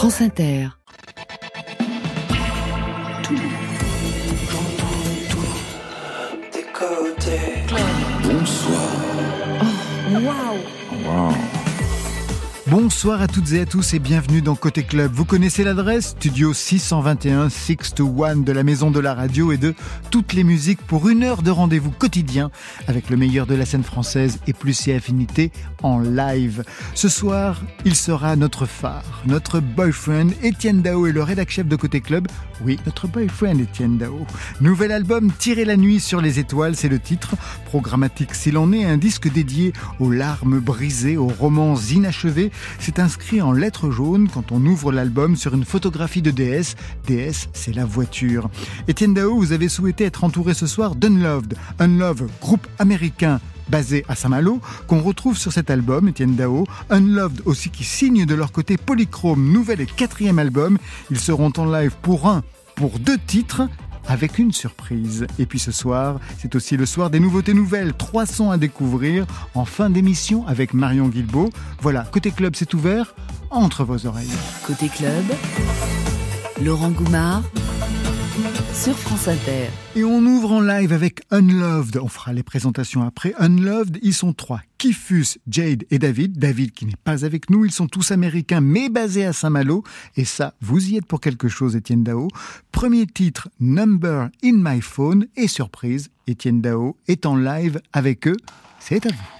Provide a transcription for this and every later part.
France Inter. Bonsoir. Oh, waouh Wow. Bonsoir à toutes et à tous et bienvenue dans Côté Club. Vous connaissez l'adresse? Studio 621 6 to 1 de la Maison de la Radio et de toutes les musiques pour une heure de rendez-vous quotidien avec le meilleur de la scène française et plus si affinité en live. Ce soir, il sera notre phare, notre boyfriend Étienne Dao et le rédac chef de Côté Club. Oui, notre boyfriend Étienne Dao. Nouvel album Tirer la nuit sur les étoiles, c'est le titre. Programmatique s'il en est, un disque dédié aux larmes brisées, aux romans inachevés c'est inscrit en lettres jaunes quand on ouvre l'album sur une photographie de DS. DS, c'est la voiture. Étienne Dao, vous avez souhaité être entouré ce soir d'Unloved. Unloved, groupe américain basé à Saint-Malo, qu'on retrouve sur cet album, Étienne Dao. Unloved aussi qui signe de leur côté Polychrome, nouvel et quatrième album. Ils seront en live pour un, pour deux titres avec une surprise. Et puis ce soir, c'est aussi le soir des nouveautés nouvelles, trois sons à découvrir en fin d'émission avec Marion Guilbeault. Voilà, côté club, c'est ouvert entre vos oreilles. Côté club, Laurent Goumard sur France Inter. Et on ouvre en live avec Unloved. On fera les présentations après. Unloved, ils sont trois. Kifus, Jade et David. David qui n'est pas avec nous. Ils sont tous américains mais basés à Saint-Malo. Et ça, vous y êtes pour quelque chose, Étienne Dao. Premier titre, Number in My Phone. Et surprise, Étienne Dao est en live avec eux. C'est à vous.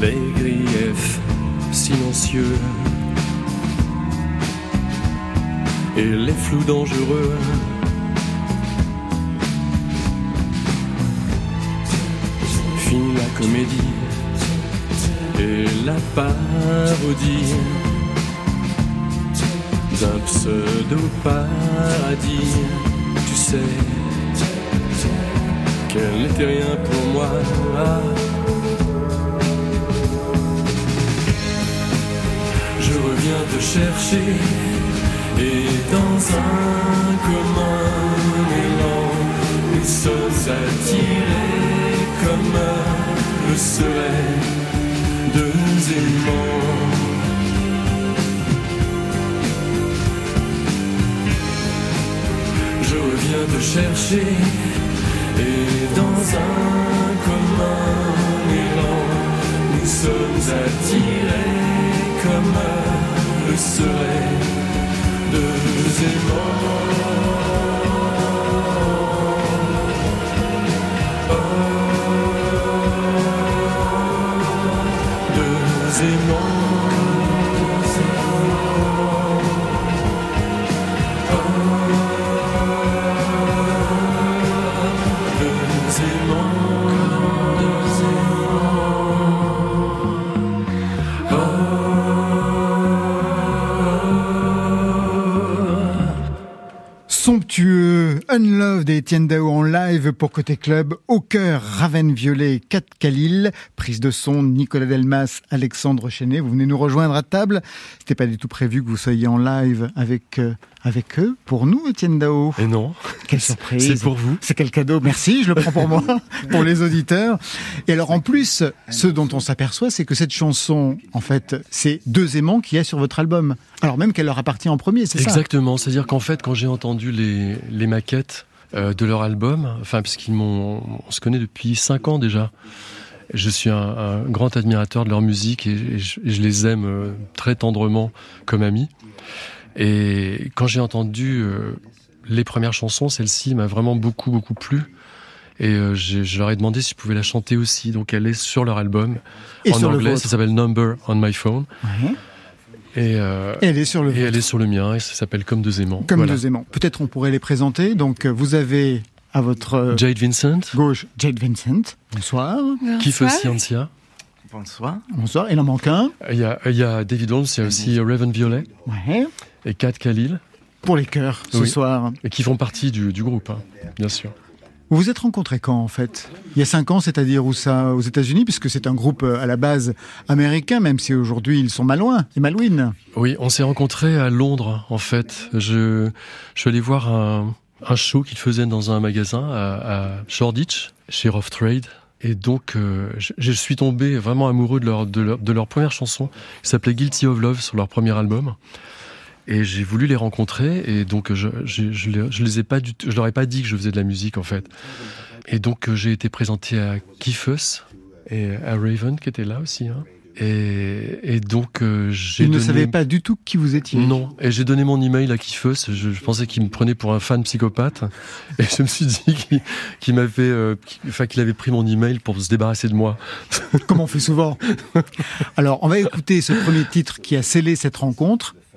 les griefs silencieux et les flous dangereux. Fini la comédie et la parodie d'un pseudo-paradis. Tu sais qu'elle n'était rien pour moi. Je reviens te chercher et dans un commun élan, nous sommes attirés comme le serait deux aimants. reviens te chercher et dans un commun élan, nous sommes attirés comme le seraient deux aimants. Etienne Dao en live pour Côté Club, au cœur Raven Violet, Kat Khalil, prise de son Nicolas Delmas, Alexandre Chenet. Vous venez nous rejoindre à table. C'était pas du tout prévu que vous soyez en live avec euh, avec eux. Pour nous, Etienne Dao. Et non. Quelle surprise. C'est pour vous. C'est quel cadeau. Merci, je le prends pour moi, pour les auditeurs. Et alors, en plus, ce dont on s'aperçoit, c'est que cette chanson, en fait, c'est deux aimants qu'il y a sur votre album. Alors même qu'elle leur appartient en premier, c'est ça? Exactement. C'est-à-dire qu'en fait, quand j'ai entendu les, les maquettes euh, de leur album, enfin, puisqu'ils m'ont, on se connaît depuis cinq ans déjà. Je suis un, un grand admirateur de leur musique et, et je, et je les aime euh, très tendrement comme amis. Et quand j'ai entendu euh, les premières chansons, celle-ci m'a vraiment beaucoup, beaucoup plu. Et je leur ai demandé si je pouvais la chanter aussi. Donc elle est sur leur album Et en anglais. Ça s'appelle Number on My Phone. Et, euh, Et elle est sur le et elle est sur le mien et ça s'appelle Comme deux aimants. Comme Voilà. deux aimants. Peut-être on pourrait les présenter. Donc, euh, vous avez à votre euh, Jade Vincent, gauche Jade Vincent. Bonsoir. Kiefer Scientia. Bonsoir. Bonsoir. Il en manque un. Il y a, il y a David Holmes, il y a aussi Raven Violet Ouais. et Kat Khalil, Pour les chœurs ce Oui. soir. et qui font partie du, du groupe, hein, bien sûr. Vous vous êtes rencontrés quand en fait? Il y a cinq ans, c'est-à-dire où ça Aux États-Unis, puisque c'est un groupe euh, à la base américain, même si aujourd'hui ils sont malouins et malouines. Oui, on s'est rencontrés à Londres, en fait. Je, je suis allé voir un, un show qu'ils faisaient dans un magasin à, Shoreditch, chez Rough Trade. Et donc, euh, je, je suis tombé vraiment amoureux de leur, de leur, de leur première chanson, qui s'appelait Guilty of Love sur leur premier album. Et j'ai voulu les rencontrer, et donc je, je, je, les- je les ai pas du je leur ai pas dit que je faisais de la musique en fait. Et donc euh, j'ai été présenté à Kifus et à Raven qui était là aussi. Hein. Et, et donc euh, j'ai Ils ne savaient pas du tout qui vous étiez. non, et j'ai donné mon email à Kifeus. Je, je pensais qu'il me prenait pour un fan psychopathe, et je me suis dit qu'il qu'il m'avait, euh, qu'il avait pris mon email pour se débarrasser de moi. comme on fait souvent? Alors, on va écouter ce premier titre qui a scellé cette rencontre,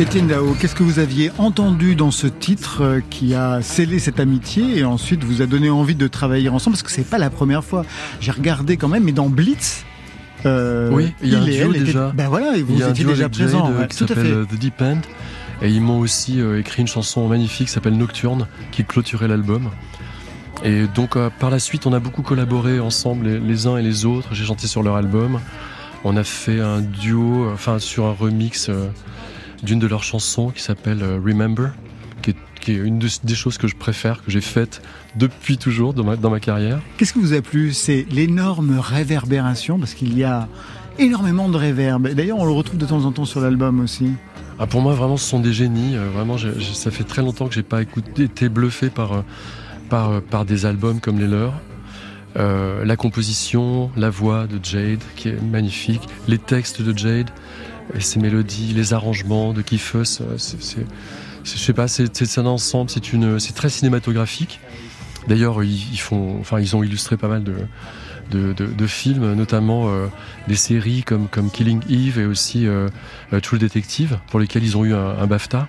Étienne Dao, qu'est-ce que vous aviez entendu dans ce titre euh, qui a scellé cette amitié et ensuite vous a donné envie de travailler ensemble? Parce que c'est pas la première fois. J'ai regardé quand même, mais dans Blitz. euh, Oui, il y a un et duo déjà. Ben voilà, Il vous étiez déjà présent. ouais, qui s'appelle euh, The Deep End, et ils m'ont aussi euh, écrit une chanson magnifique qui s'appelle Nocturne, qui clôturait l'album. Et donc euh, par la suite, on a beaucoup collaboré ensemble les, les uns et les autres. J'ai chanté sur leur album. On a fait un duo, enfin sur un remix euh, d'une de leurs chansons qui s'appelle euh, Remember, qui est, qui est une de- des choses que je préfère, que j'ai faites depuis toujours dans ma, dans ma carrière. Qu'est-ce qui vous a plu? C'est l'énorme réverbération, parce qu'il y a énormément de réverb. D'ailleurs, on le retrouve de temps en temps sur l'album aussi. Ah, pour moi, vraiment, ce sont des génies. Euh, vraiment, ça fait très longtemps que j'ai pas écouté, été bluffé par, euh, par, euh, par des albums comme les leurs. La composition, la voix de Jade, qui est magnifique, les textes de Jade, et ses mélodies, les arrangements de Kifus, euh, c'est, je sais pas, c'est, c'est un ensemble, c'est une, c'est très cinématographique. D'ailleurs, ils, ils font, enfin, ils ont illustré pas mal de, de, de- de films, notamment euh, des séries comme, comme Killing Eve et aussi euh, euh, True Detective, pour lesquels ils ont eu un, un BAFTA.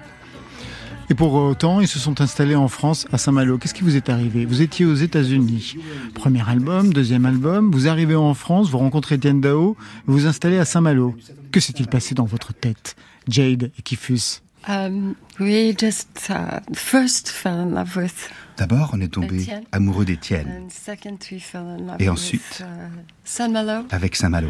Et pour autant, ils se sont installés en France, à Saint-Malo. Qu'est-ce qui vous est arrivé? Vous étiez aux États-Unis. Premier album, deuxième album. Vous arrivez en France, vous rencontrez Etienne Dao, vous vous installez à Saint-Malo. Que s'est-il passé dans votre tête, Jade et Kifus? Um, we just uh, first fell in love with, D'abord, on est tombé amoureux d'Étienne and second we fell in love Et with ensuite? uh, Saint Malo, avec Saint-Malo.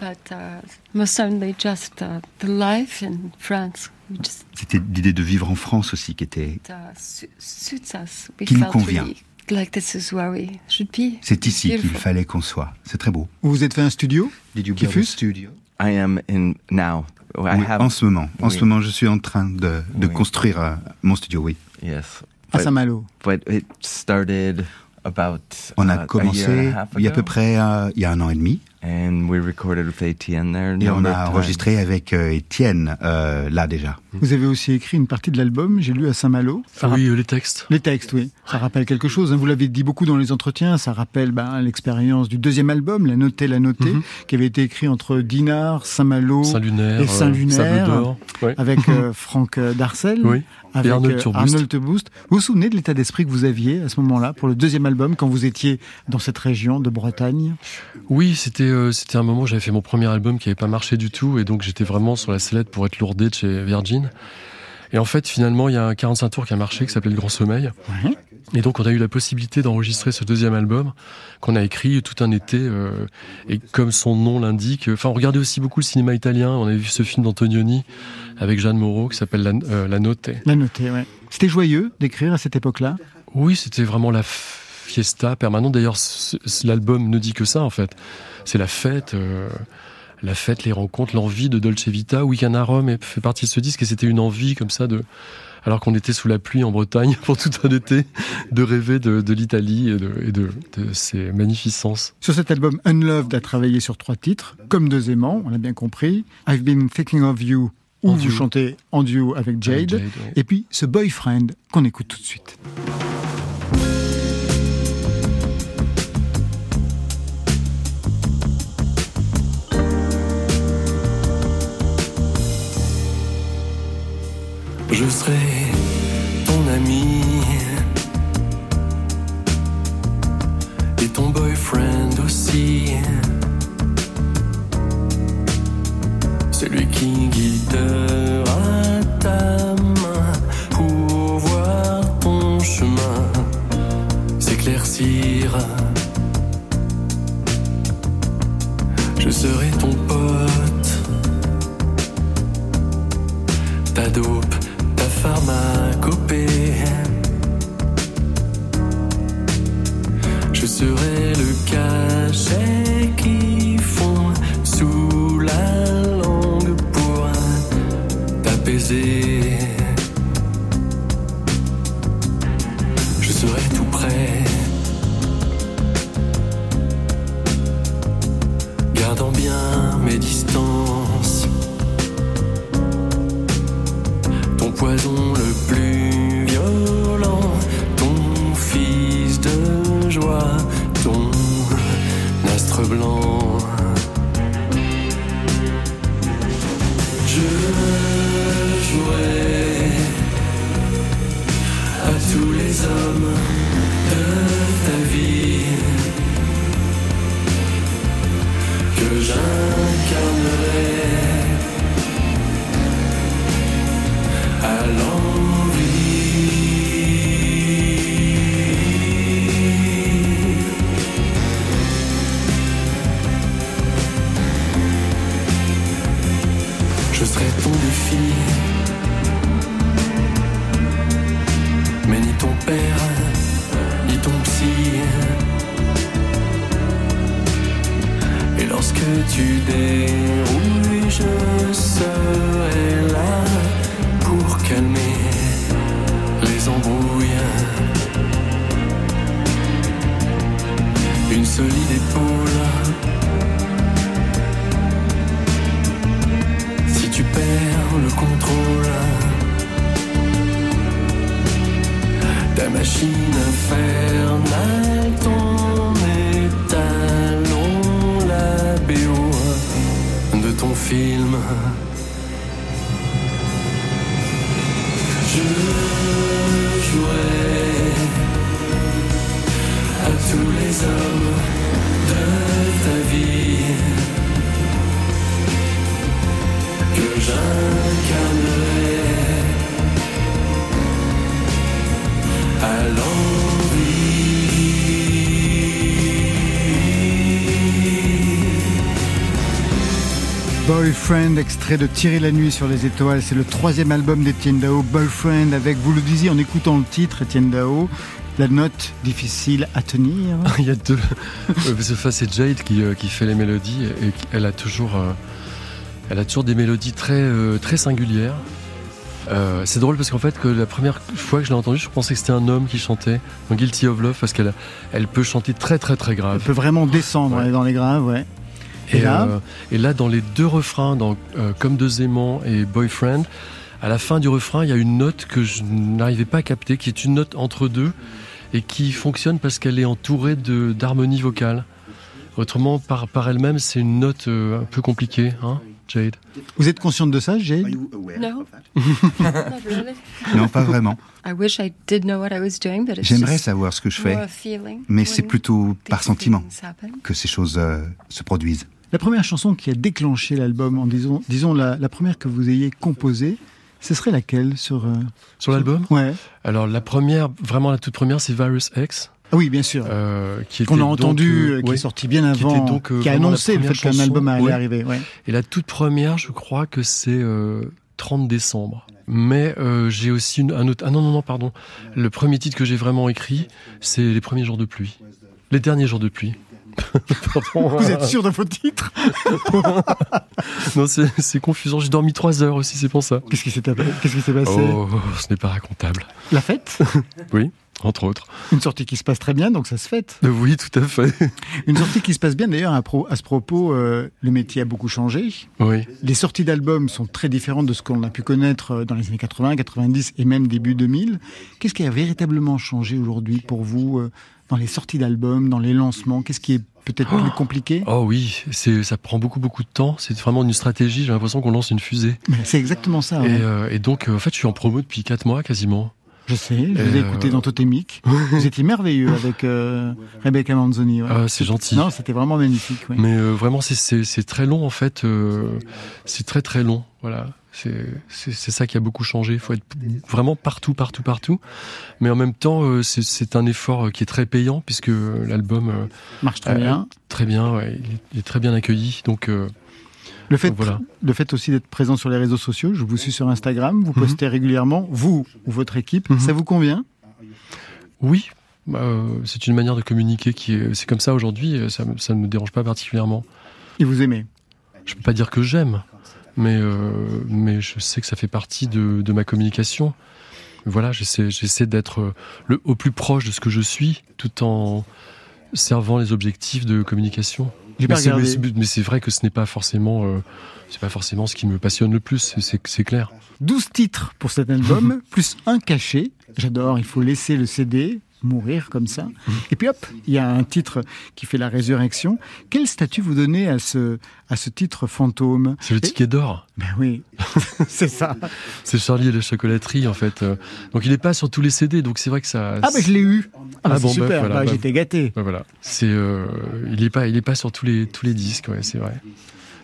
but uh, most only just uh, the life in France. We just C'était l'idée de vivre en France aussi qui était. su- suits us. We Qui nous convient. really like this is where we should be. C'est ici qu'il fallait qu'on soit. C'est très beau. Vous vous êtes fait un studio Did you build a studio? I am in now. I Oui, have en ce moment. En Oui. ce moment, je suis en train de, de Oui. construire euh, mon studio, oui. yes. à But, Saint-Malo. but it started about On uh, a a year commencé and a half il y a à peu ago, près euh, il y a un an et demi. And we recorded with ATN there. Et on a enregistré avec euh, Étienne euh, là déjà. Vous avez aussi écrit une partie de l'album, j'ai lu à Saint-Malo. Ça oui, euh, les textes. Les textes, oui. Ça rappelle quelque chose. hein. Vous l'avez dit beaucoup dans les entretiens. Ça rappelle ben, l'expérience du deuxième album, La Notée, La Notée, Mhm. qui avait été écrit entre Dinard, Saint-Malo, Saint-Lunaire, et Saint-Lunaire. Sable d'Or. Ouais. avec euh, Franck euh, Darcel, Oui. avec Arnold euh, Turboost. Vous vous souvenez de l'état d'esprit que vous aviez à ce moment-là pour le deuxième album, quand vous étiez dans cette région de Bretagne? Oui, c'était euh, c'était un moment où j'avais fait mon premier album qui n'avait pas marché du tout et donc j'étais vraiment sur la sellette pour être lourdé de chez Virgin. Et en fait, finalement, il y a un 45 tours qui a marché qui s'appelait Le Grand Sommeil. Et donc, on a eu la possibilité d'enregistrer ce deuxième album qu'on a écrit tout un été. euh, et comme son nom l'indique, enfin, on regardait aussi beaucoup le cinéma italien. On avait vu ce film d'Antonioni avec Jeanne Moreau qui s'appelle La, euh, La ouais. C'était joyeux d'écrire à cette époque-là? Oui, c'était vraiment la fiesta permanente. D'ailleurs, l'album ne dit que ça, en fait. C'est la fête, euh, la fête, les rencontres, l'envie de Dolce Vita. Weekend à Rome fait partie de ce disque et c'était une envie comme ça de, alors qu'on était sous la pluie en Bretagne pour tout un été, de rêver de, de l'Italie et, de, et de, de ses magnificences. Sur cet album, Unloved a travaillé sur trois titres, comme deux aimants, on l'a bien compris. I've been thinking of you, où En vous duo. chantez en duo avec Jade. Avec Jade, ouais. Et puis ce Boyfriend qu'on écoute tout de suite. Je serai ton ami et ton boyfriend aussi. Celui qui guidera ta main pour voir ton chemin s'éclaircir. Je serai ton pote ta dope, pharmacopée. Je serai le cachet qui fond sous la langue pour t'apaiser. À Boyfriend, extrait de Tirer la nuit sur les étoiles. C'est le troisième album d'Etienne Dao, Boyfriend, avec, vous le disiez en écoutant le titre, Etienne Dao, la note difficile à tenir. Il y a deux. Euh, c'est Jade qui, euh, qui fait les mélodies et elle a toujours, euh, elle a toujours des mélodies très, très singulières. Euh, c'est drôle parce qu'en fait, que la première fois que je l'ai entendue, je pensais que c'était un homme qui chantait dans Guilty of Love parce qu'elle elle peut chanter très très très Elle grave. peut vraiment descendre Ouais. dans les graves, ouais. Et Et, là euh, et là, dans les deux refrains, dans euh, Comme deux aimants et Boyfriend, à la fin du refrain, il y a une note que je n'arrivais pas à capter, qui est une note entre deux et qui fonctionne parce qu'elle est entourée d'harmonie vocale. Autrement, par, par elle-même, c'est une note euh, un peu compliquée, hein, Jade? Vous êtes consciente de ça, Jade? No. Not really. Non, pas vraiment. I wish I did know what I was doing, but it's J'aimerais savoir ce que je fais, mais c'est plutôt par these sentiment que ces choses euh, se produisent. La première chanson qui a déclenché l'album, en disons, disons la, la première que vous ayez composée, ce serait laquelle sur euh, Sur l'album? Ouais. Alors, la première, vraiment la toute première, c'est Virus X. Ah oui, bien sûr. euh, Qu'on a entendu, euh, qui ouais. est sorti bien avant, donc, euh, qui a annoncé le fait qu'un album allait Ouais. arriver. Ouais. Et la toute première, je crois que c'est euh, 30 décembre. Mais j'ai aussi une- un autre. Ah non, non, non, pardon. Le premier titre que j'ai vraiment écrit, c'est Les premiers jours de pluie. Les derniers jours de pluie. Vous êtes sûr de vos titres Non, c'est confusant. J'ai dormi 3 heures aussi, c'est pour ça. Qu'est-ce qui s'est passé Oh, ce n'est pas racontable. La fête Oui, entre autres. Une sortie qui se passe très bien, donc ça se fête. Oui, tout à fait. Une sortie qui se passe bien, d'ailleurs, à ce propos, euh, le métier a beaucoup changé. Oui. Les sorties d'albums sont très différentes de ce qu'on a pu connaître euh, dans les années 80, 90 et même début 2000. Qu'est-ce qui a véritablement changé aujourd'hui pour vous euh, dans les sorties d'albums, dans les lancements Qu'est-ce qui est peut-être plus compliqué? Oh oui, c'est ça prend beaucoup beaucoup de temps. C'est vraiment une stratégie. J'ai l'impression qu'on lance une fusée. C'est exactement ça. ouais. Et, euh, et donc, euh, en fait, je suis en promo depuis 4 mois quasiment. Je sais, je vous ai euh, écouté dans Totémique. Vous étiez merveilleux avec euh, Rebecca Manzoni. ouais. Ah, c'est gentil. Non, c'était vraiment magnifique. Mais vraiment, c'est- très long en fait. c'est très très long. Voilà. C'est ça qui a beaucoup changé. Il faut être vraiment partout, partout, partout. Mais en même temps, euh, c'est- un effort euh, qui est très payant puisque l'album euh, Marche très euh, bien. très bien, ouais, il, est, il est très bien accueilli. Donc euh, Le fait, donc voilà. le fait aussi d'être présent sur les réseaux sociaux, je vous suis sur Instagram, vous postez régulièrement, vous ou votre équipe, Mhm. ça vous convient? Oui, bah, euh, c'est une manière de communiquer qui est. C'est comme ça aujourd'hui. Ça, ça ne me dérange pas particulièrement. Et vous aimez? Je peux pas dire que j'aime, mais euh, mais je sais que ça fait partie de, de ma communication. Voilà, j'essaie d'être euh, au plus proche de ce que je suis, tout en servant les objectifs de communication. Mais c'est, vrai que ce n'est pas forcément euh, c'est pas forcément ce qui me passionne le plus. c'est clair. 12 titres pour cet album, plus un cachet. J'adore, il faut laisser le CD mourir comme ça. Et puis hop, il y a un titre qui fait la résurrection. Quel statut vous donnez à ce, à ce titre fantôme? C'est le ticket d'or. Ben oui, c'est ça. C'est Charlie et la chocolaterie en fait. Donc il est pas sur tous les CD, donc c'est vrai que ça. Ah ben je l'ai eu. Ah, Ah bah, c'est bon, bah, super, voilà, bah, bah, j'étais gâté. Ouais, voilà. C'est, euh, il est pas, il est pas sur tous les tous les disques, ouais, c'est vrai.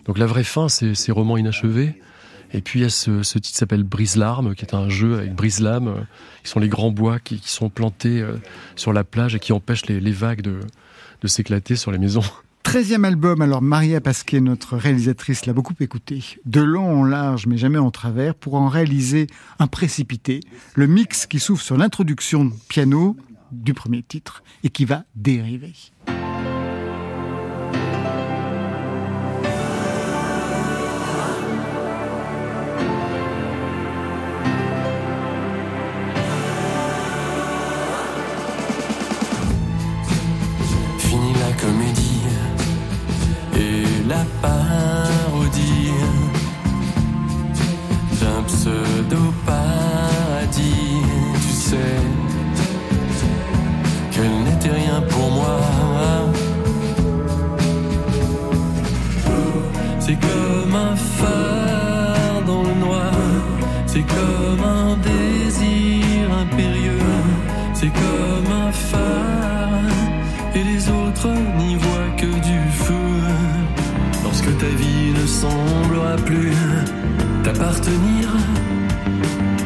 Donc la vraie fin, c'est c'est roman inachevé. Et puis il y a ce, titre qui s'appelle Brise larme, qui est un jeu avec brise lame, euh, qui sont les grands bois qui, sont plantés euh, sur la plage et qui empêchent les, vagues de de s'éclater sur les maisons. 13e album, alors Maria Pasquet, notre réalisatrice, l'a beaucoup écouté. De long en large, mais jamais en travers, pour en réaliser un précipité. Le mix qui s'ouvre sur l'introduction piano du premier titre et qui va dériver.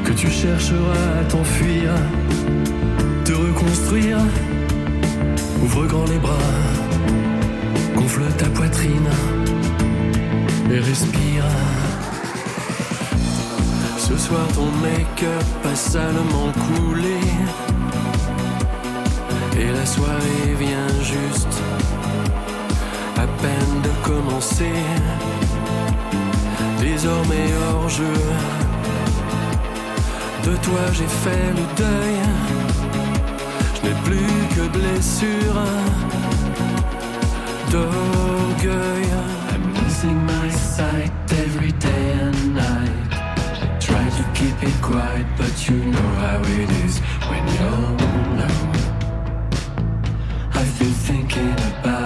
Que tu chercheras à t'enfuir, te reconstruire, ouvre grand les bras, gonfle ta poitrine et respire. Ce soir ton make-up a salement coulé et la soirée vient juste à peine de commencer. Désormais hors jeu, de toi j'ai fait le deuil. Je n'ai plus que blessure d'orgueil. I'm losing my sight every day and night. Try to keep it quiet, but you know how it is when you're alone. I've been thinking about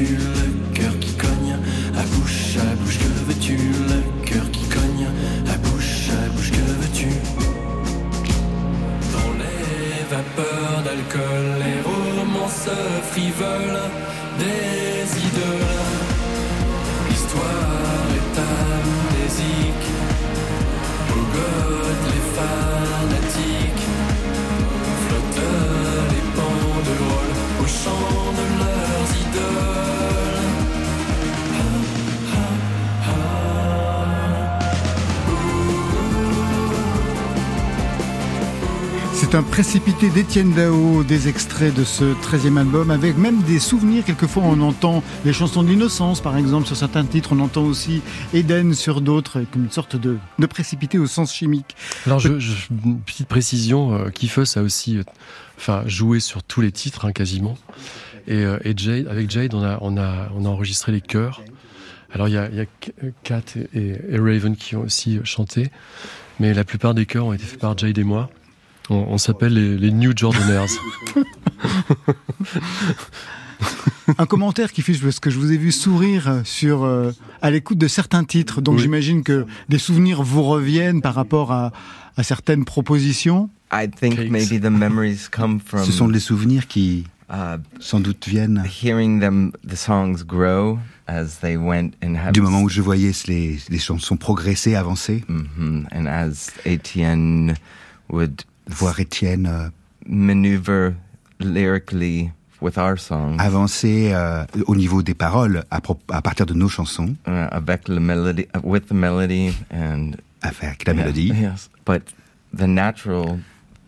Le cœur qui cogne, à bouche à bouche, que veux-tu? Le cœur qui cogne, à bouche à bouche, que veux-tu? Dans les vapeurs d'alcool, les romances frivoles, des idoles. L'histoire est amnésique. Bogote les fanatiques. Chant de leurs idoles. C'est un précipité d'Étienne Dao, des extraits de ce 13e album, avec même des souvenirs. Quelquefois, on entend les chansons de l'innocence, par exemple, sur certains titres. On entend aussi Eden sur d'autres, comme une sorte de, de précipité au sens chimique. Alors, je, je- une petite précision, euh, Kiefer a aussi euh, enfin, joué sur tous les titres, hein, quasiment. Et, euh, et Jade, avec Jade, on a, on, a, on a enregistré les chœurs. Alors, il y a, y a Kat et, Raven qui ont aussi chanté, mais la plupart des chœurs ont été faits par Jade et moi. On, on s'appelle les, les New Jordaners. Un commentaire qui fiche parce que je vous ai vu sourire sur euh, à l'écoute de certains titres. Donc Oui. j'imagine que des souvenirs vous reviennent par rapport à, à certaines propositions. I think maybe the memories come from Ce sont les souvenirs qui, uh, sans doute, viennent hearing them, the songs grow as they went and have du moment où je voyais les, les chansons progresser, avancer, Mhm. and as Etienne would voir Étienne euh, maneuver lyrically with our songs avancer euh, au niveau des paroles à, à partir de nos chansons, uh, avec la melody, uh, with the melody and avec la Yeah, mélodie. Yes, but the natural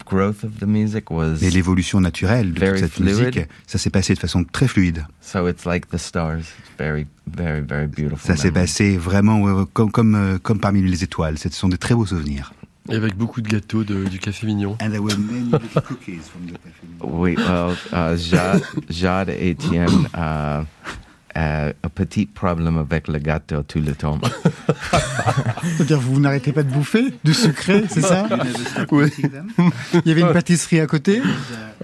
growth of the music was Mais l'évolution naturelle de toute cette fluid. musique, ça s'est passé de façon très fluide. so it's like the stars. It's very, very, very beautiful. Ça s'est passé vraiment comme, comme, euh, comme parmi les étoiles. Ce sont de très beaux souvenirs. Et avec beaucoup de gâteaux de- du Café Mignon. And there were many little cookies from the café. Oui, well, uh, Jade, Jade et Etienne uh, uh, un petit problème avec le gâteau tout le temps. C'est-à-dire vous n'arrêtez pas de bouffer du sucré, c'est ça? Oui. Il y avait une pâtisserie à côté?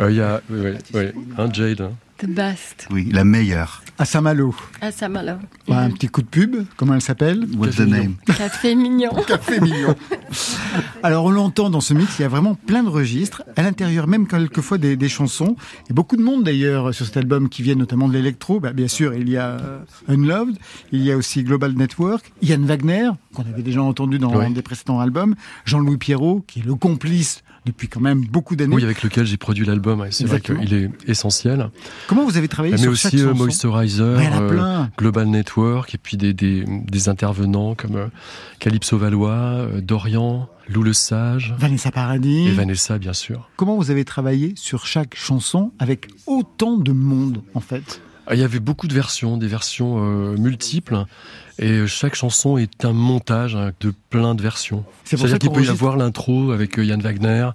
Euh, Il y a oui, oui, oui, un Jade. hein. The best. Oui, la meilleure. à Saint-Malo. À Saint-Malo. Voilà, un petit coup de pub, comment elle s'appelle? What's Café the Mignon. name? Café mignon. Café mignon. Alors on l'entend dans ce mix, il y a vraiment plein de registres, à l'intérieur même quelquefois des, des chansons, et beaucoup de monde d'ailleurs sur cet album qui viennent notamment de l'électro. Bah, bien sûr, il y a euh, Unloved, il y a aussi Global Network, Yann Wagner, qu'on avait déjà entendu dans Oui. des précédents albums, Jean-Louis Pierrot, qui est le complice depuis quand même beaucoup d'années. Oui, avec lequel j'ai produit l'album. C'est vrai qu'il est essentiel. Comment vous avez travaillé Mais sur aussi chaque euh, Moisturizer, Ouais, euh. Global Network, et puis des, des, des intervenants comme euh, Calypso Valois, Dorian, Lou le Sage Vanessa Paradis. et Vanessa, bien sûr. Comment vous avez travaillé sur chaque chanson avec autant de monde en fait? Il y avait beaucoup de versions, des versions euh, multiples, et euh, chaque chanson est un montage hein, de plein de versions. C'est pour ça C'est-à-dire qu'il peut y avoir l'intro avec euh, Yann Wagner,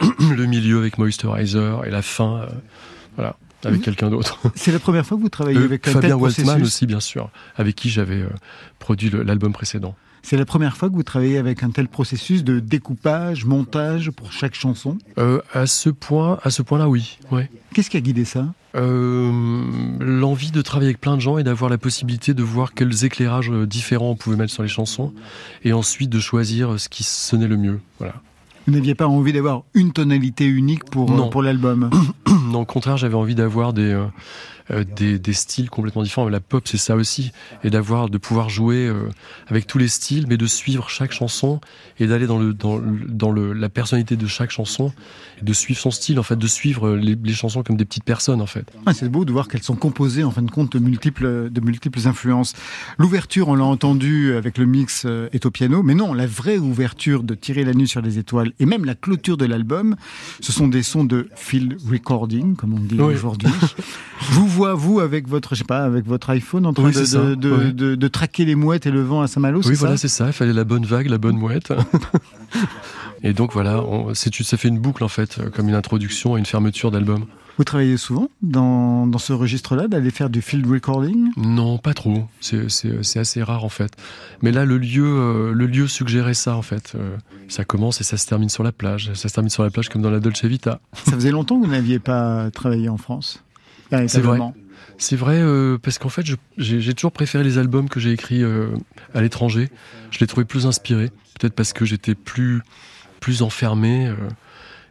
le milieu avec Moisturizer, et la fin, euh, voilà, avec Mhm. quelqu'un d'autre. C'est la première fois que vous travaillez avec un Fabien Waltman aussi, bien sûr, avec qui j'avais produit l'album précédent. C'est la première fois que vous travaillez avec un tel processus de découpage, montage pour chaque chanson? Euh, à ce point, à ce point-là, oui. Ouais. Qu'est-ce qui a guidé ça? Euh, L'envie de travailler avec plein de gens et d'avoir la possibilité de voir quels éclairages euh, différents on pouvait mettre sur les chansons, et ensuite de choisir euh, ce qui sonnait le mieux. Voilà. Vous n'aviez pas envie d'avoir une tonalité unique pour, Non. pour l'album non, au contraire, j'avais envie d'avoir des, euh, des, des styles complètement différents. La pop, c'est ça aussi, et d'avoir, de pouvoir jouer euh, avec tous les styles, mais de suivre chaque chanson et d'aller dans le dans, le- dans le, la personnalité de chaque chanson, et de suivre son style, en fait, de suivre les, les chansons comme des petites personnes, en fait. Ah, c'est beau de voir qu'elles sont composées en fin de compte de multiples, de multiples influences. L'ouverture, on l'a entendu avec le mix euh, est au piano, mais non, la vraie ouverture de Tirer la nuit sur les étoiles et même la clôture de l'album, ce sont des sons de field recording, comme on dit Oui. aujourd'hui. Vous vois, vous, avec votre, je sais pas, avec votre iPhone en train Oui, de, c'est ça, de, de, ouais. de- de traquer les mouettes et le vent à Saint-Malo, Oui, voilà, c'est ça. Il fallait la bonne vague, la bonne mouette. et donc voilà, on, ça fait une boucle en fait, comme une introduction et une fermeture d'album. Vous travaillez souvent dans, dans ce registre-là, d'aller faire du field recording? Non, pas trop. C'est, assez rare en fait. Mais là, le lieu, euh, le lieu suggérait ça en fait. Euh, ça commence et ça se termine sur la plage. Ça se termine sur la plage comme dans la Dolce Vita. Ça faisait longtemps que vous n'aviez pas travaillé en France? C'est vrai. C'est vrai euh, parce qu'en fait, j'ai, toujours préféré les albums que j'ai écrits euh, à l'étranger. Je les trouvais plus inspirés. Peut-être parce que j'étais plus, plus enfermé. euh,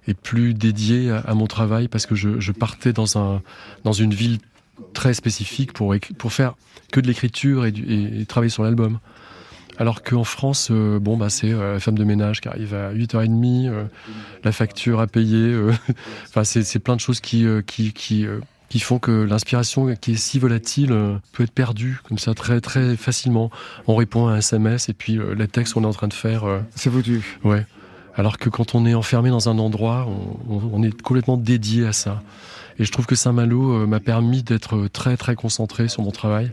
et plus dédié à, à mon travail parce que je, je partais dans, un, dans une ville très spécifique pour, pour faire que de l'écriture et, du- et- et travailler sur l'album. Alors qu'en France, euh, bon, bah, c'est euh, la femme de ménage qui arrive à 8h30, euh, la facture à payer. enfin, c'est c'est plein de choses qui, qui, qui, qui font que l'inspiration qui est si volatile euh, peut être perdue comme ça très, très facilement. On répond à un SMS et puis euh, le texte qu'on est en train de faire. euh, C'est foutu. Ouais. Alors que quand on est enfermé dans un endroit, on, on- on est complètement dédié à ça. Et je trouve que Saint-Malo euh, m'a permis d'être très très concentré sur mon travail.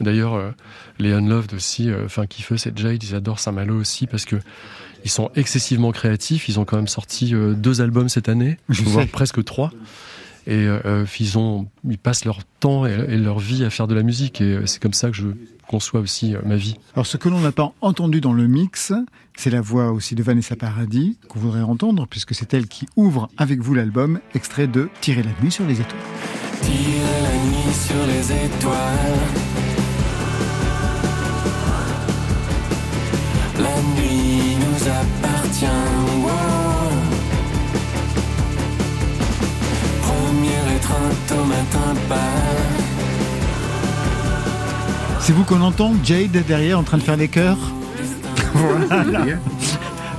D'ailleurs, euh, les Unloved aussi, euh, enfin font c'est Jade, ils adorent Saint-Malo aussi parce que ils sont excessivement créatifs. Ils ont quand même sorti euh, deux albums cette année, voire presque trois. Et euh, euh, ils, ont, ils passent leur temps et, et leur vie à faire de la musique. Et euh, c'est comme ça que je conçois aussi euh, ma vie. Alors, ce que l'on n'a pas entendu dans le mix, c'est la voix aussi de Vanessa Paradis qu'on voudrait entendre, puisque c'est elle qui ouvre avec vous l'album, extrait de Tirer la nuit sur les étoiles. Tirer la nuit sur les étoiles. La nuit nous appartient. wow. Au matin. C'est vous qu'on entend, Jade derrière en train de faire les chœurs Voilà.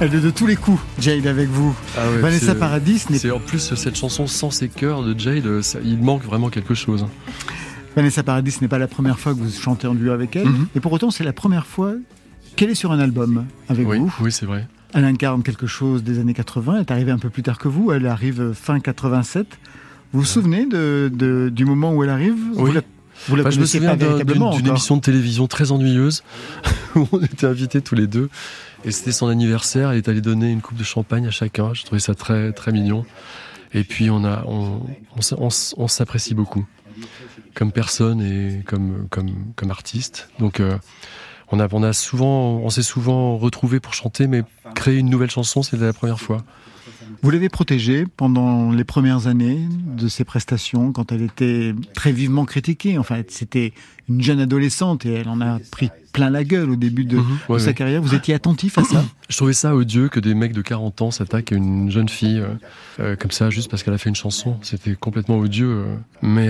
Elle est de tous les coups, Jade avec vous. Ah ouais, Vanessa Paradis n'est C'est en plus cette chanson sans ses chœurs de Jade, ça- il manque vraiment quelque chose. Vanessa Paradis ce n'est pas la première fois que vous chantez en duo avec elle, Mhm. et pour autant c'est la première fois qu'elle est sur un album avec Oui, vous. oui, c'est vrai. Elle incarne quelque chose des années 80, elle est arrivée un peu plus tard que vous, elle arrive fin 87. Vous vous souvenez de, de- du moment où elle arrive Vous Oui. la, vous la Bah, je me souviens d'une émission de télévision très ennuyeuse où on était invités tous les deux et c'était son anniversaire. Elle est allée donner une coupe de champagne à chacun. Je trouvais ça très très mignon. Et puis on a on, on, s- on s- on s'apprécie beaucoup comme personne et comme comme comme artiste. Donc euh, on a on a souvent on s'est souvent retrouvés pour chanter, mais créer une nouvelle chanson c'était la première fois. Vous l'avez protégée pendant les premières années de ses prestations, quand elle était très vivement critiquée. Enfin, c'était une jeune adolescente et elle en a pris plein la gueule au début de, Mhm, de sa ouais. carrière. Vous étiez attentif à ça? Je trouvais ça odieux que des mecs de 40 ans s'attaquent à une jeune fille euh, euh, comme ça juste parce qu'elle a fait une chanson. C'était complètement odieux. euh. Mais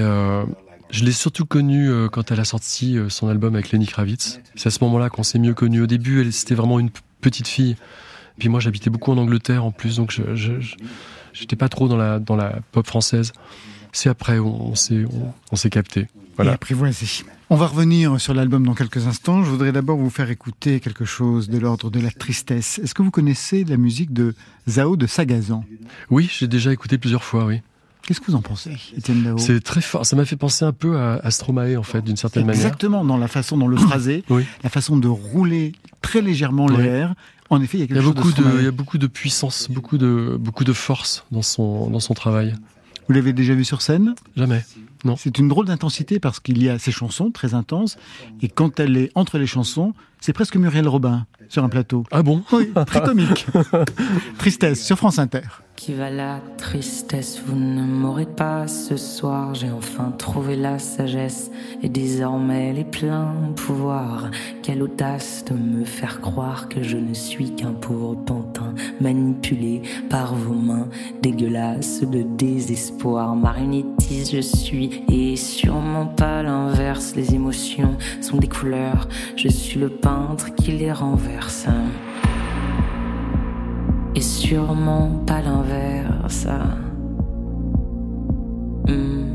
je l'ai surtout connue quand elle a sorti son album avec Lenny Kravitz. C'est à ce moment-là qu'on s'est mieux connus. Au début, elle c'était vraiment une petite fille. Puis moi, j'habitais beaucoup en Angleterre en plus, donc je, je, j'étais pas trop dans la dans la pop française. C'est après on, on s'est on, on s'est capté. et Voilà. apprivoisé. On va revenir sur l'album dans quelques instants. Je voudrais d'abord vous faire écouter quelque chose de l'ordre de la tristesse. Est-ce que vous connaissez la musique de Zao de Sagazan? Oui, j'ai déjà écouté plusieurs fois. Oui. Qu'est-ce que vous en pensez, Étienne Dao C'est très fort. Ça m'a fait penser un peu à, à Stromae en fait, d'une certaine manière. Exactement, dans la façon dont le phraser, Oui. la façon de rouler très légèrement Oui. l'air. En effet, il y a Il quelque y a chose beaucoup de, il y a beaucoup de puissance, beaucoup de, beaucoup de force dans son, dans son travail. Vous l'avez déjà vu sur scène? Jamais. Non. C'est une drôle d'intensité parce qu'il y a ces chansons très intenses et quand elle est entre les chansons, c'est presque Muriel Robin sur un plateau. Ah bon? Oui, très comique. Tristesse sur France Inter. Qui va la tristesse, vous ne m'aurez pas ce soir. J'ai enfin trouvé la sagesse et désormais les pleins pouvoirs. Quelle audace de me faire croire que je ne suis qu'un pauvre pantin manipulé par vos mains dégueulasses de désespoir. Marionnettiste je suis et sûrement pas l'inverse. Les émotions sont des couleurs, je suis le peintre qui les renverse et sûrement pas l'inverse. Hmm.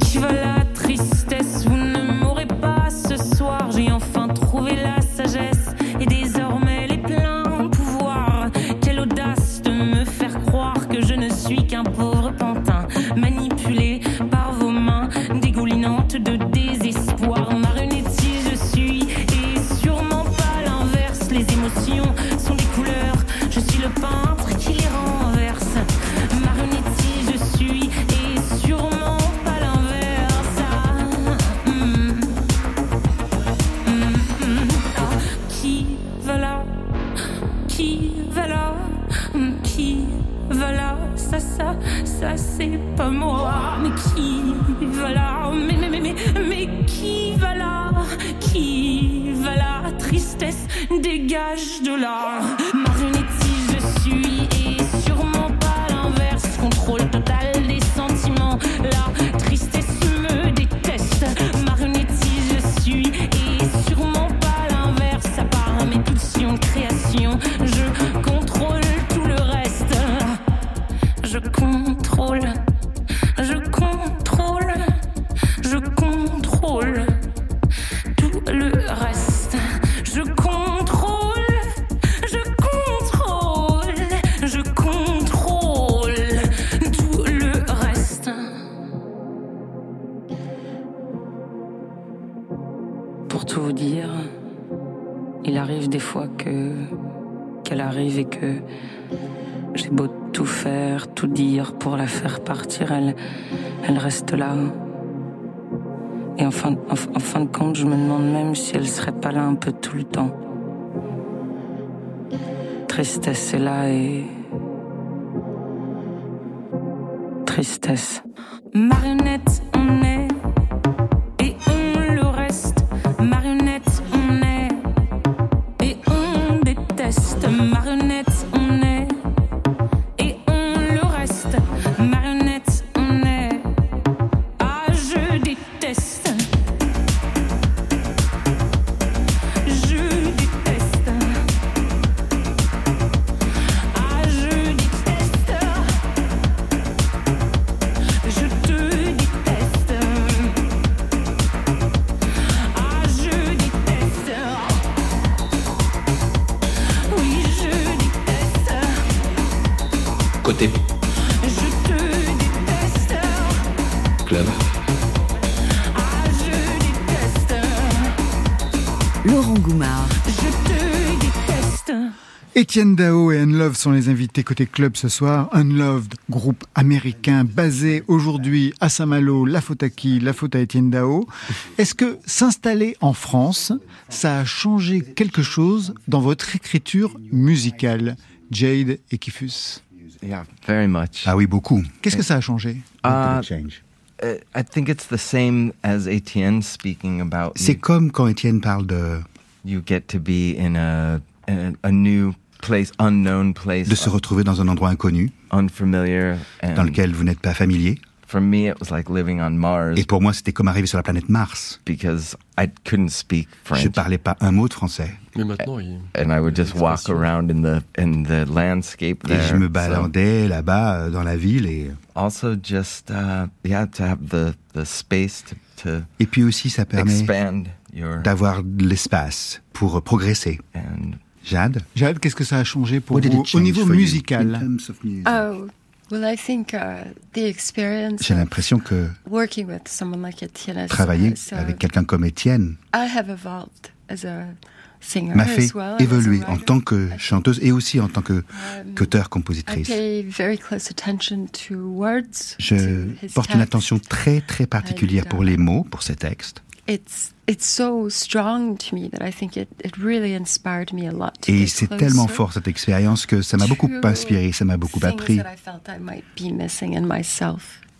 Qui va la tristesse Qui va là Ça, ça, ça c'est pas moi. Mais qui va là Mais, mais, mais, mais, mais qui va là Qui va là Tristesse, dégage de là. Marionnettiste je suis et sûrement pas l'inverse. Contrôle total tout le temps. Tristesse est là et. Tristesse. Marionnette, Étienne Dao et Unloved sont les invités côté club ce soir. Unloved, groupe américain basé aujourd'hui à Saint-Malo. La faute à qui? La faute à Étienne Dao. Est-ce que s'installer en France, ça a changé quelque chose dans votre écriture musicale? Jade et Kifus. Yeah, very much. Ah oui, beaucoup. Qu'est-ce que ça a changé? Uh, Change. I think it's the same as Etienne speaking about. C'est You, comme quand Étienne parle de, you get to be in a in a, a new de se retrouver dans un endroit inconnu, unfamiliar, and dans lequel vous n'êtes pas familier. for me it was like living on Mars Et pour moi, c'était comme arriver sur la planète Mars. because I couldn't speak Je French, parlais pas un mot de français. Mais maintenant, il... and I would just walk Expression. around in the in the landscape Et there. je me So baladais là-bas euh, dans la ville et also just uh, yeah, to have the the space to, to et puis aussi ça permet expand your d'avoir de l'espace pour progresser. and Jade, Jade, qu'est-ce que ça a changé pour vous au niveau for you? musical? Oh, well, I think uh, the experience J'ai l'impression que working with someone like Etienne has, travailler uh, avec quelqu'un comme Étienne, I have evolved as a singer m'a fait well. évoluer en tant que chanteuse et aussi en tant que Um, qu'auteur I compositrice. pay very close attention to words. Je porte une attention très très particulière pour les mots, pour ces textes. It's it's so strong to me that I think it, it really inspired me a lot. To Et c'est tellement fort cette expérience que ça m'a beaucoup inspiré, ça m'a beaucoup appris.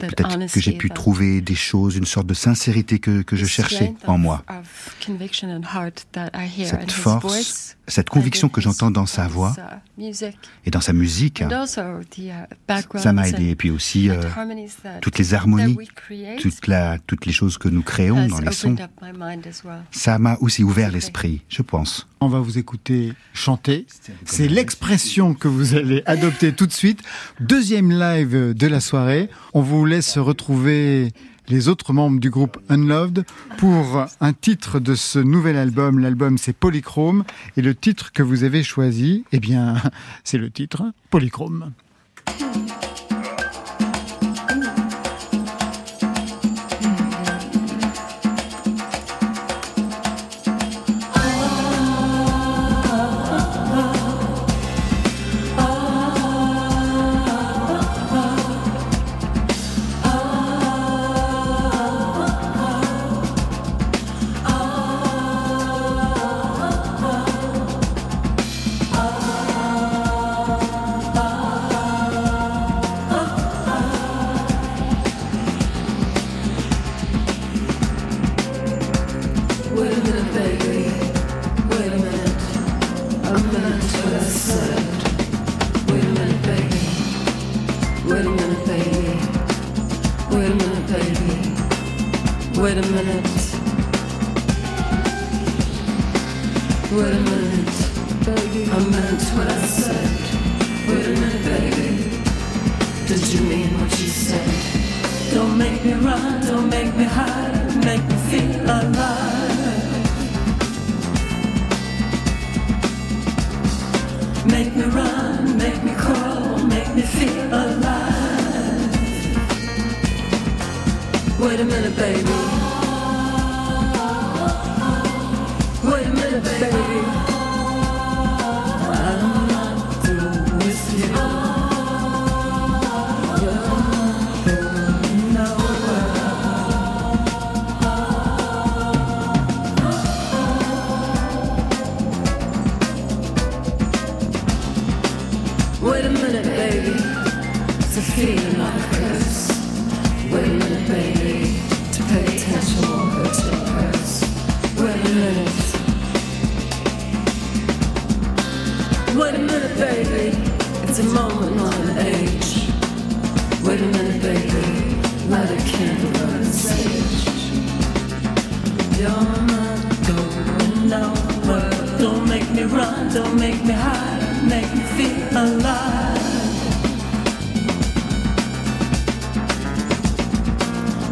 Peut-être que j'ai pu trouver des choses, une sorte de sincérité que, que je cherchais en of- moi. of conviction and heart that I hear in Cette his force, voice, cette and conviction in que his- j'entends dans sa his, voix uh, music, et dans sa musique, and also the uh, ça m'a aidé. Et puis aussi euh, the harmonies that- toutes les harmonies, toute la, toutes les choses que nous créons dans les sons. Ça m'a aussi ouvert l'esprit, je pense. On va vous écouter chanter. C'est l'expression que vous allez adopter tout de suite. Deuxième live de la soirée. On vous laisse retrouver les autres membres du groupe Unloved pour un titre de ce nouvel album. L'album c'est Polychrome et le titre que vous avez choisi, eh bien, c'est le titre Polychrome. A minute. Wait a minute, baby. I meant what I said. Wait a minute, baby. Did you mean what you said? Don't make me run, don't make me hide, make me feel alive. Make me run, make me crawl, make me feel alive. Wait a minute, baby.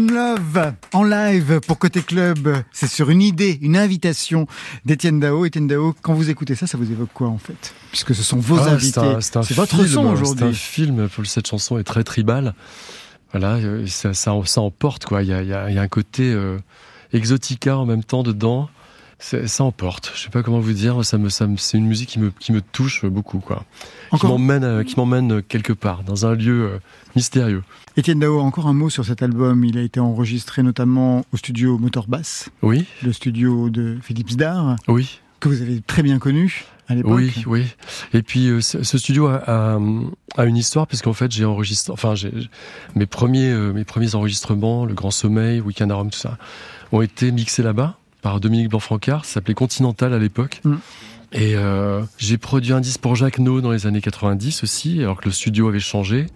Unlove en live pour Côté Club. C'est sur une idée, une invitation d'Étienne Dao. Étienne Dao, quand vous écoutez ça, ça vous évoque quoi en fait? Puisque ce sont vos Ah, invités. C'est votre son C'est un aujourd'hui. film. Cette chanson est très tribale. Voilà, ça, ça, ça emporte quoi. Il y a, y a- il y a un côté euh, exotica en même temps dedans. Ça emporte. Je sais pas comment vous dire. Ça me, ça me- c'est une musique qui me, qui me touche beaucoup quoi. Qui Encore m'emmène, euh, qui m'emmène quelque part dans un lieu euh, mystérieux. Étienne Dao, encore un mot sur cet album. Il a été enregistré notamment au studio Motor Bass, Oui, le studio de Philippe Zdar, oui. que vous avez très bien connu. à l'époque. Oui, oui. Et puis euh, ce ce studio a, a- a une histoire parce qu'en fait j'ai enregistré, enfin j'ai mes premiers euh, mes premiers enregistrements, Le Grand Sommeil, Weekend à Rome, tout ça, ont été mixés là-bas par Dominique Blanc-Francard. Ça s'appelait Continental à l'époque. Mm. Et euh, j'ai produit un disque pour Jacques No dans les années 90 aussi, alors que le studio avait changé.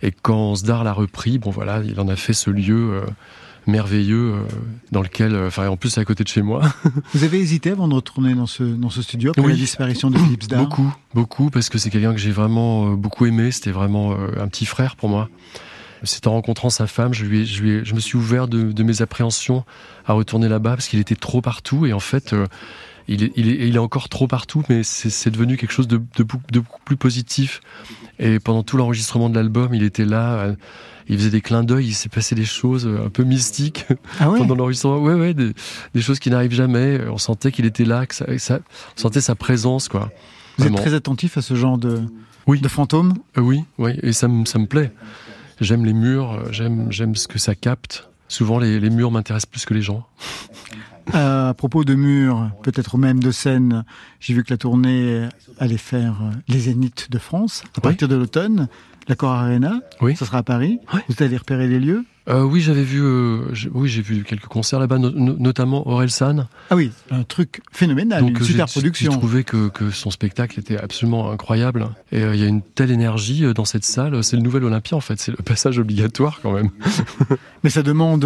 Et quand Sdar l'a repris, bon voilà, il en a fait ce lieu euh, merveilleux euh, dans lequel, enfin en plus c'est à côté de chez moi. Vous avez hésité avant de retourner dans ce, dans ce studio après Oui. la disparition de Philippe Sdar? Beaucoup, beaucoup, parce que c'est quelqu'un que j'ai vraiment beaucoup aimé. C'était vraiment un petit frère pour moi. C'est en rencontrant sa femme, je, lui ai- je, lui ai- je me suis ouvert de, de mes appréhensions à retourner là-bas parce qu'il était trop partout et en fait, euh, il, est, il, est, il est encore trop partout, mais c'est devenu quelque chose de, de, beaucoup- de beaucoup plus positif. Et pendant tout l'enregistrement de l'album, il était là, euh, il faisait des clins d'œil, il s'est passé des choses euh, un peu mystiques Ah ouais pendant l'enregistrement. Ouais, ouais, des, des choses qui n'arrivent jamais. On sentait qu'il était là, que ça, que ça- on sentait sa présence, quoi. Vous êtes très attentif à ce genre de, Oui. de fantômes Euh, oui, oui, et ça me plaît. J'aime les murs, j'aime, j'aime ce que ça capte. Souvent, les, les murs m'intéressent plus que les gens. À propos de murs, peut-être même de scènes, j'ai vu que la tournée allait faire euh, les Zéniths de France à Oui. partir de l'automne. L'Accor Arena, Oui. ça sera à Paris. Oui. Vous allez repérer les lieux Euh, oui, j'avais vu, euh, oui, j'ai vu quelques concerts là-bas, no- no- notamment Orelsan. Ah oui, un truc phénoménal, Donc, une euh, super j'ai- J'ai production. trouvé que, que son spectacle était absolument incroyable. Et euh, il y a une telle énergie dans cette salle. C'est le nouvel Olympia, en fait. C'est le passage obligatoire, quand même. Mais ça demande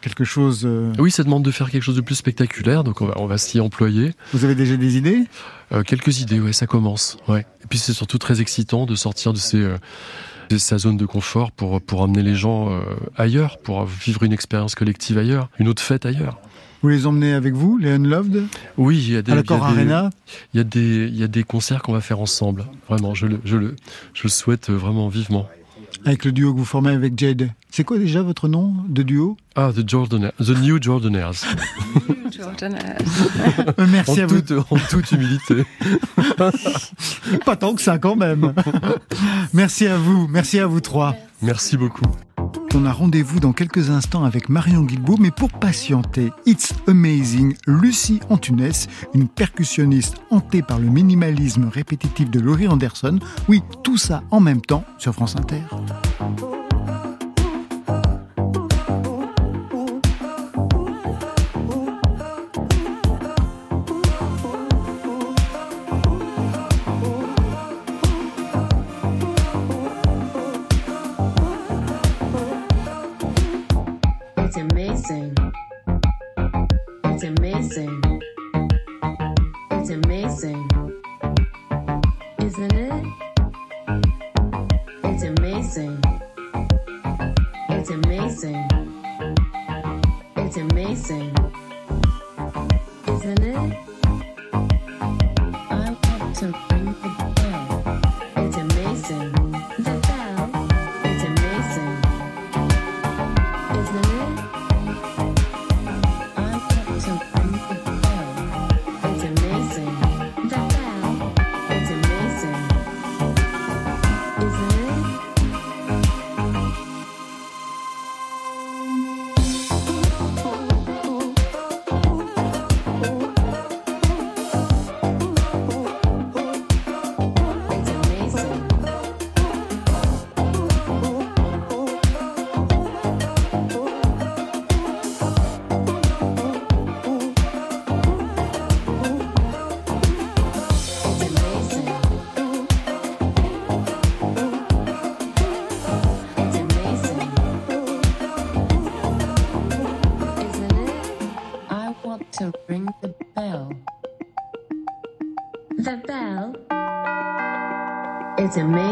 quelque chose. Oui, ça demande de faire quelque chose de plus spectaculaire. Donc, on va, on va s'y employer. Vous avez déjà des idées? Quelques idées, ouais, ça commence. Ouais. Et puis c'est surtout très excitant de sortir de, ces, de sa zone de confort pour, pour emmener les gens euh, ailleurs, pour vivre une expérience collective ailleurs, une autre fête ailleurs. Vous les emmenez avec vous, les Unloved, Oui, il y a des, il y l'Accor a des- Arena? il y a des, il y a des concerts qu'on va faire ensemble. Vraiment, je le, je le, je le souhaite vraiment vivement. Avec le duo que vous formez avec Jade. C'est quoi déjà votre nom de duo Ah, The, Jordaner, the New Jordanaires. Jordan, Euh, Merci en, à vous. toute, en toute humilité. Pas tant que ça quand même. Merci à vous, merci à vous trois. Merci beaucoup. On a rendez-vous dans quelques instants avec Marion Guilbault, mais pour patienter, It's Amazing, Lucie Antunes, une percussionniste hantée par le minimalisme répétitif de Laurie Anderson. Oui, tout ça en même temps sur France Inter. Amazing. It's amazing. It's amazing. Isn't it? It's amazing. It's amazing. It's amazing. Isn't it?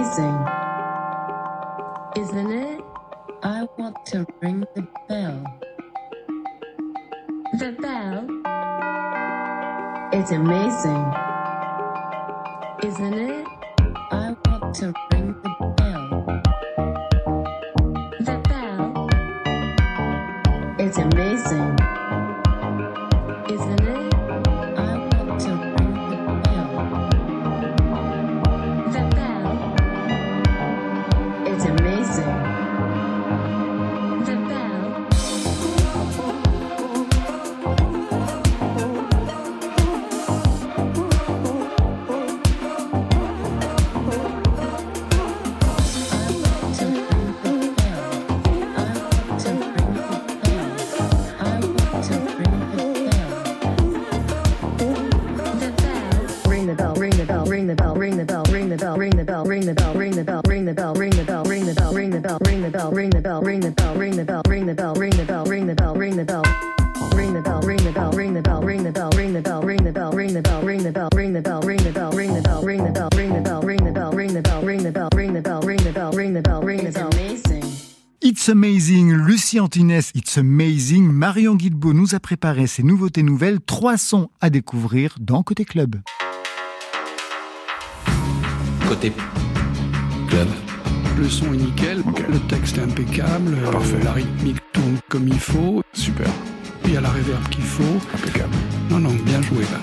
It's ring the bell, ring the bell, ring the bell, ring the bell, ring the bell, ring the bell. Ring the bell, ring the bell, ring the bell, ring the bell, ring the bell, ring the bell, ring the bell, ring the bell, ring the bell, ring the bell, ring the bell, ring the bell, ring the bell, ring the bell, ring the bell, ring the bell, ring the bell, ring the bell, ring the bell, ring the bell. amazing. It's Amazing, Lucie Antinès, It's Amazing, Marion Guilbeault nous a préparé ses nouveautés nouvelles, trois sons à découvrir dans Côté Club. Côté club. Le son est nickel, le texte est impeccable, Parfait. la rythmique tourne comme il faut. Super. Il y a la réverb qu'il faut. Impeccable. Non, non, bien joué là.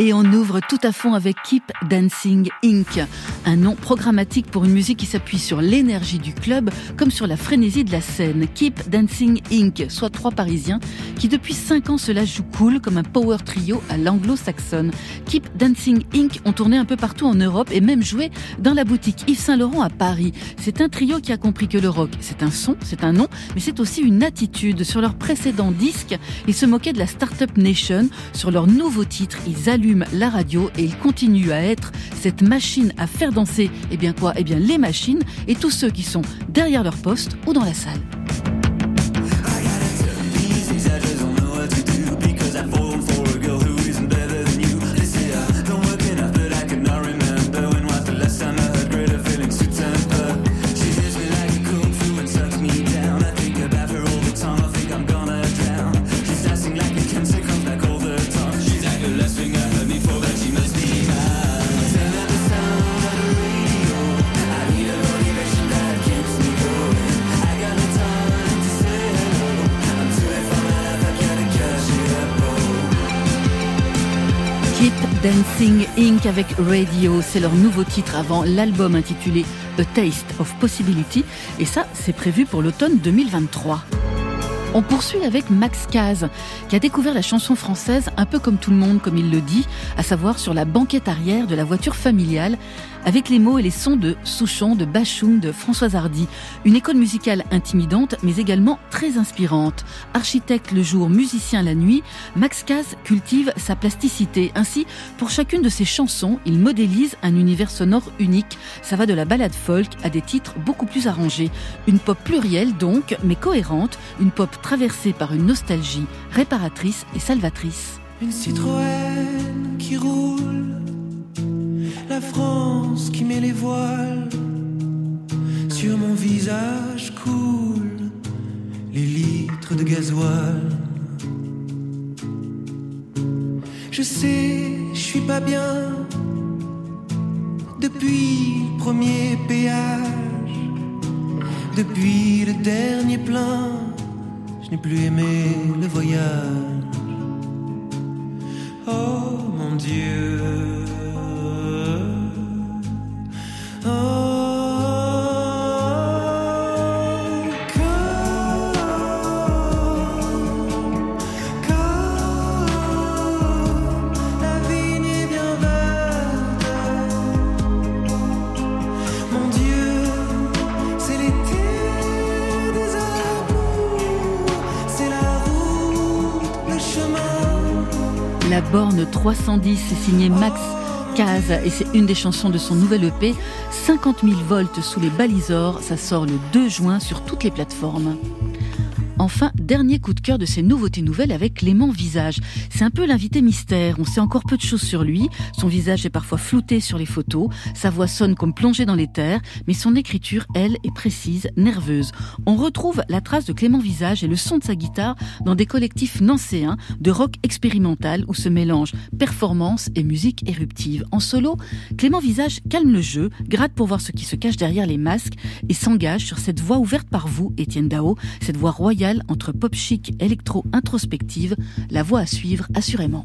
Et on ouvre tout à fond avec Keep Dancing Inc., un nom programmatique pour une musique qui s'appuie sur l'énergie du club comme sur la frénésie de la scène. Keep Dancing Inc., soit trois Parisiens qui depuis cinq ans se la jouent cool comme un power trio à l'anglo-saxonne. Keep Dancing Inc. ont tourné un peu partout en Europe et même joué dans la boutique Yves Saint Laurent à Paris. C'est un trio qui a compris que le rock, c'est un son, c'est un nom, mais c'est aussi une attitude. Sur leur précédent disque, ils se moquaient de la Startup Nation. Sur leur nouveau titre, ils allument la radio et ils continuent à être cette machine à faire danser, eh bien quoi? Eh bien les machines et tous ceux qui sont derrière leur poste ou dans la salle. Dancing Inc. avec Radio, c'est leur nouveau titre avant l'album intitulé A Taste of Possibility et ça c'est prévu pour l'automne 2023. On poursuit avec Max Caz, qui a découvert la chanson française un peu comme tout le monde, comme il le dit, à savoir sur la banquette arrière de la voiture familiale, avec les mots et les sons de Souchon, de Bachung, de Françoise Hardy. Une école musicale intimidante, mais également très inspirante. Architecte le jour, musicien la nuit, Max Caz cultive sa plasticité. Ainsi, pour chacune de ses chansons, il modélise un univers sonore unique. Ça va de la balade folk à des titres beaucoup plus arrangés. Une pop plurielle donc, mais cohérente, une pop traversée par une nostalgie réparatrice et salvatrice. Une Citroën qui roule, la France qui met les voiles, sur mon visage coule les litres de gasoil. Je sais, je suis pas bien depuis le premier péage, depuis le dernier plein. Je n'ai plus aimé le voyage. Oh mon Dieu. La borne 310 est signée Max Et c'est une des chansons de son nouvel EP 50 000 volts sous les balisors. Ça sort le 2 juin sur toutes les plateformes. Enfin, dernier coup de cœur de ces nouveautés nouvelles avec Clément Visage. C'est un peu l'invité mystère. On sait encore peu de choses sur lui. Son visage est parfois flouté sur les photos. Sa voix sonne comme plongée dans les terres. Mais son écriture, elle, est précise, nerveuse. On retrouve la trace de Clément Visage et le son de sa guitare dans des collectifs nancéens de rock expérimental où se mélangent performance et musique éruptive. En solo, Clément Visage calme le jeu, gratte pour voir ce qui se cache derrière les masques et s'engage sur cette voie ouverte par vous, Étienne Dao, cette voie royale entre pop chic, électro introspective, la voie à suivre assurément.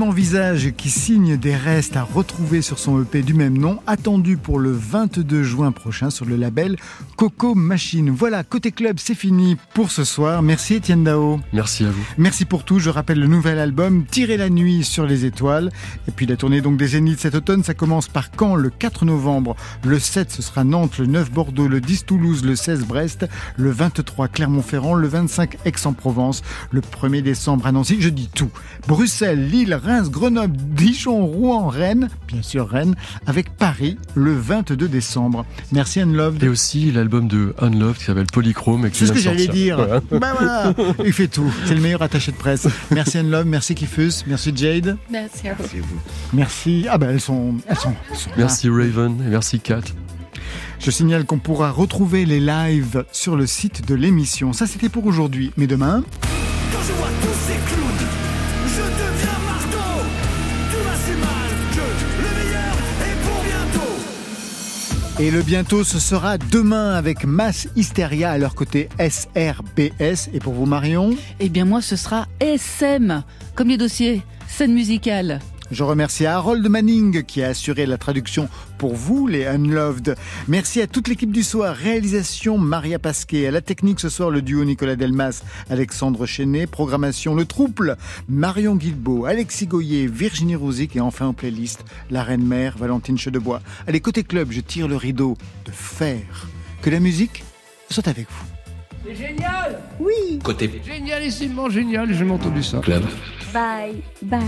Clément Visage qui signe des restes à retrouver sur son EP du même nom, attendu pour le 22 juin prochain sur le label Coco Machine. Voilà, côté club, c'est fini pour ce soir. Merci Étienne Dao. Merci à vous. Merci pour tout. Je rappelle le nouvel album Tirer la nuit sur les étoiles. Et puis la tournée donc des Zéniths cet automne, ça commence par Caen le 4 novembre. Le 7, ce sera Nantes, le 9 Bordeaux, le 10 Toulouse, le 16 Brest, le 23 Clermont-Ferrand, le 25 Aix-en-Provence, le 1er décembre à Nancy. Je dis tout. Bruxelles, Lille, Reims, Grenoble, Dijon, Rouen, Rennes, bien sûr Rennes, avec Paris le 22 décembre. Merci Unloved. Et aussi l'album de Unloved qui s'appelle Polychrome. C'est ce que j'allais dire. Ouais. Ben voilà, il fait tout. C'est le meilleur attaché de presse. Merci Unloved, merci Kifus, merci Jade. Merci à vous. Merci. Ah ben elles sont, elles sont, elles sont là. Merci Raven et merci Kat. Je signale qu'on pourra retrouver les lives sur le site de l'émission. Ça c'était pour aujourd'hui, mais demain. Et le bientôt, ce sera demain avec Mass Hysteria à leur côté SRBS. Et pour vous Marion? Eh bien moi, ce sera SM, comme les dossiers, scène musicale. Je remercie Harold Manning qui a assuré la traduction pour vous, les Unloved. Merci à toute l'équipe du soir. Réalisation Maria Pasquet. À la technique ce soir, le duo Nicolas Delmas, Alexandre Chenet. Programmation Le Trouble, Marion Guilbeault, Alexis Goyer, Virginie Rouzic et enfin en playlist, la Reine Mère, Valentine Chedebois. Allez, côté club, je tire le rideau de fer. Que la musique soit avec vous. C'est génial Côté Génialissimement génial, j'ai entendu ça. club. Bye, bye.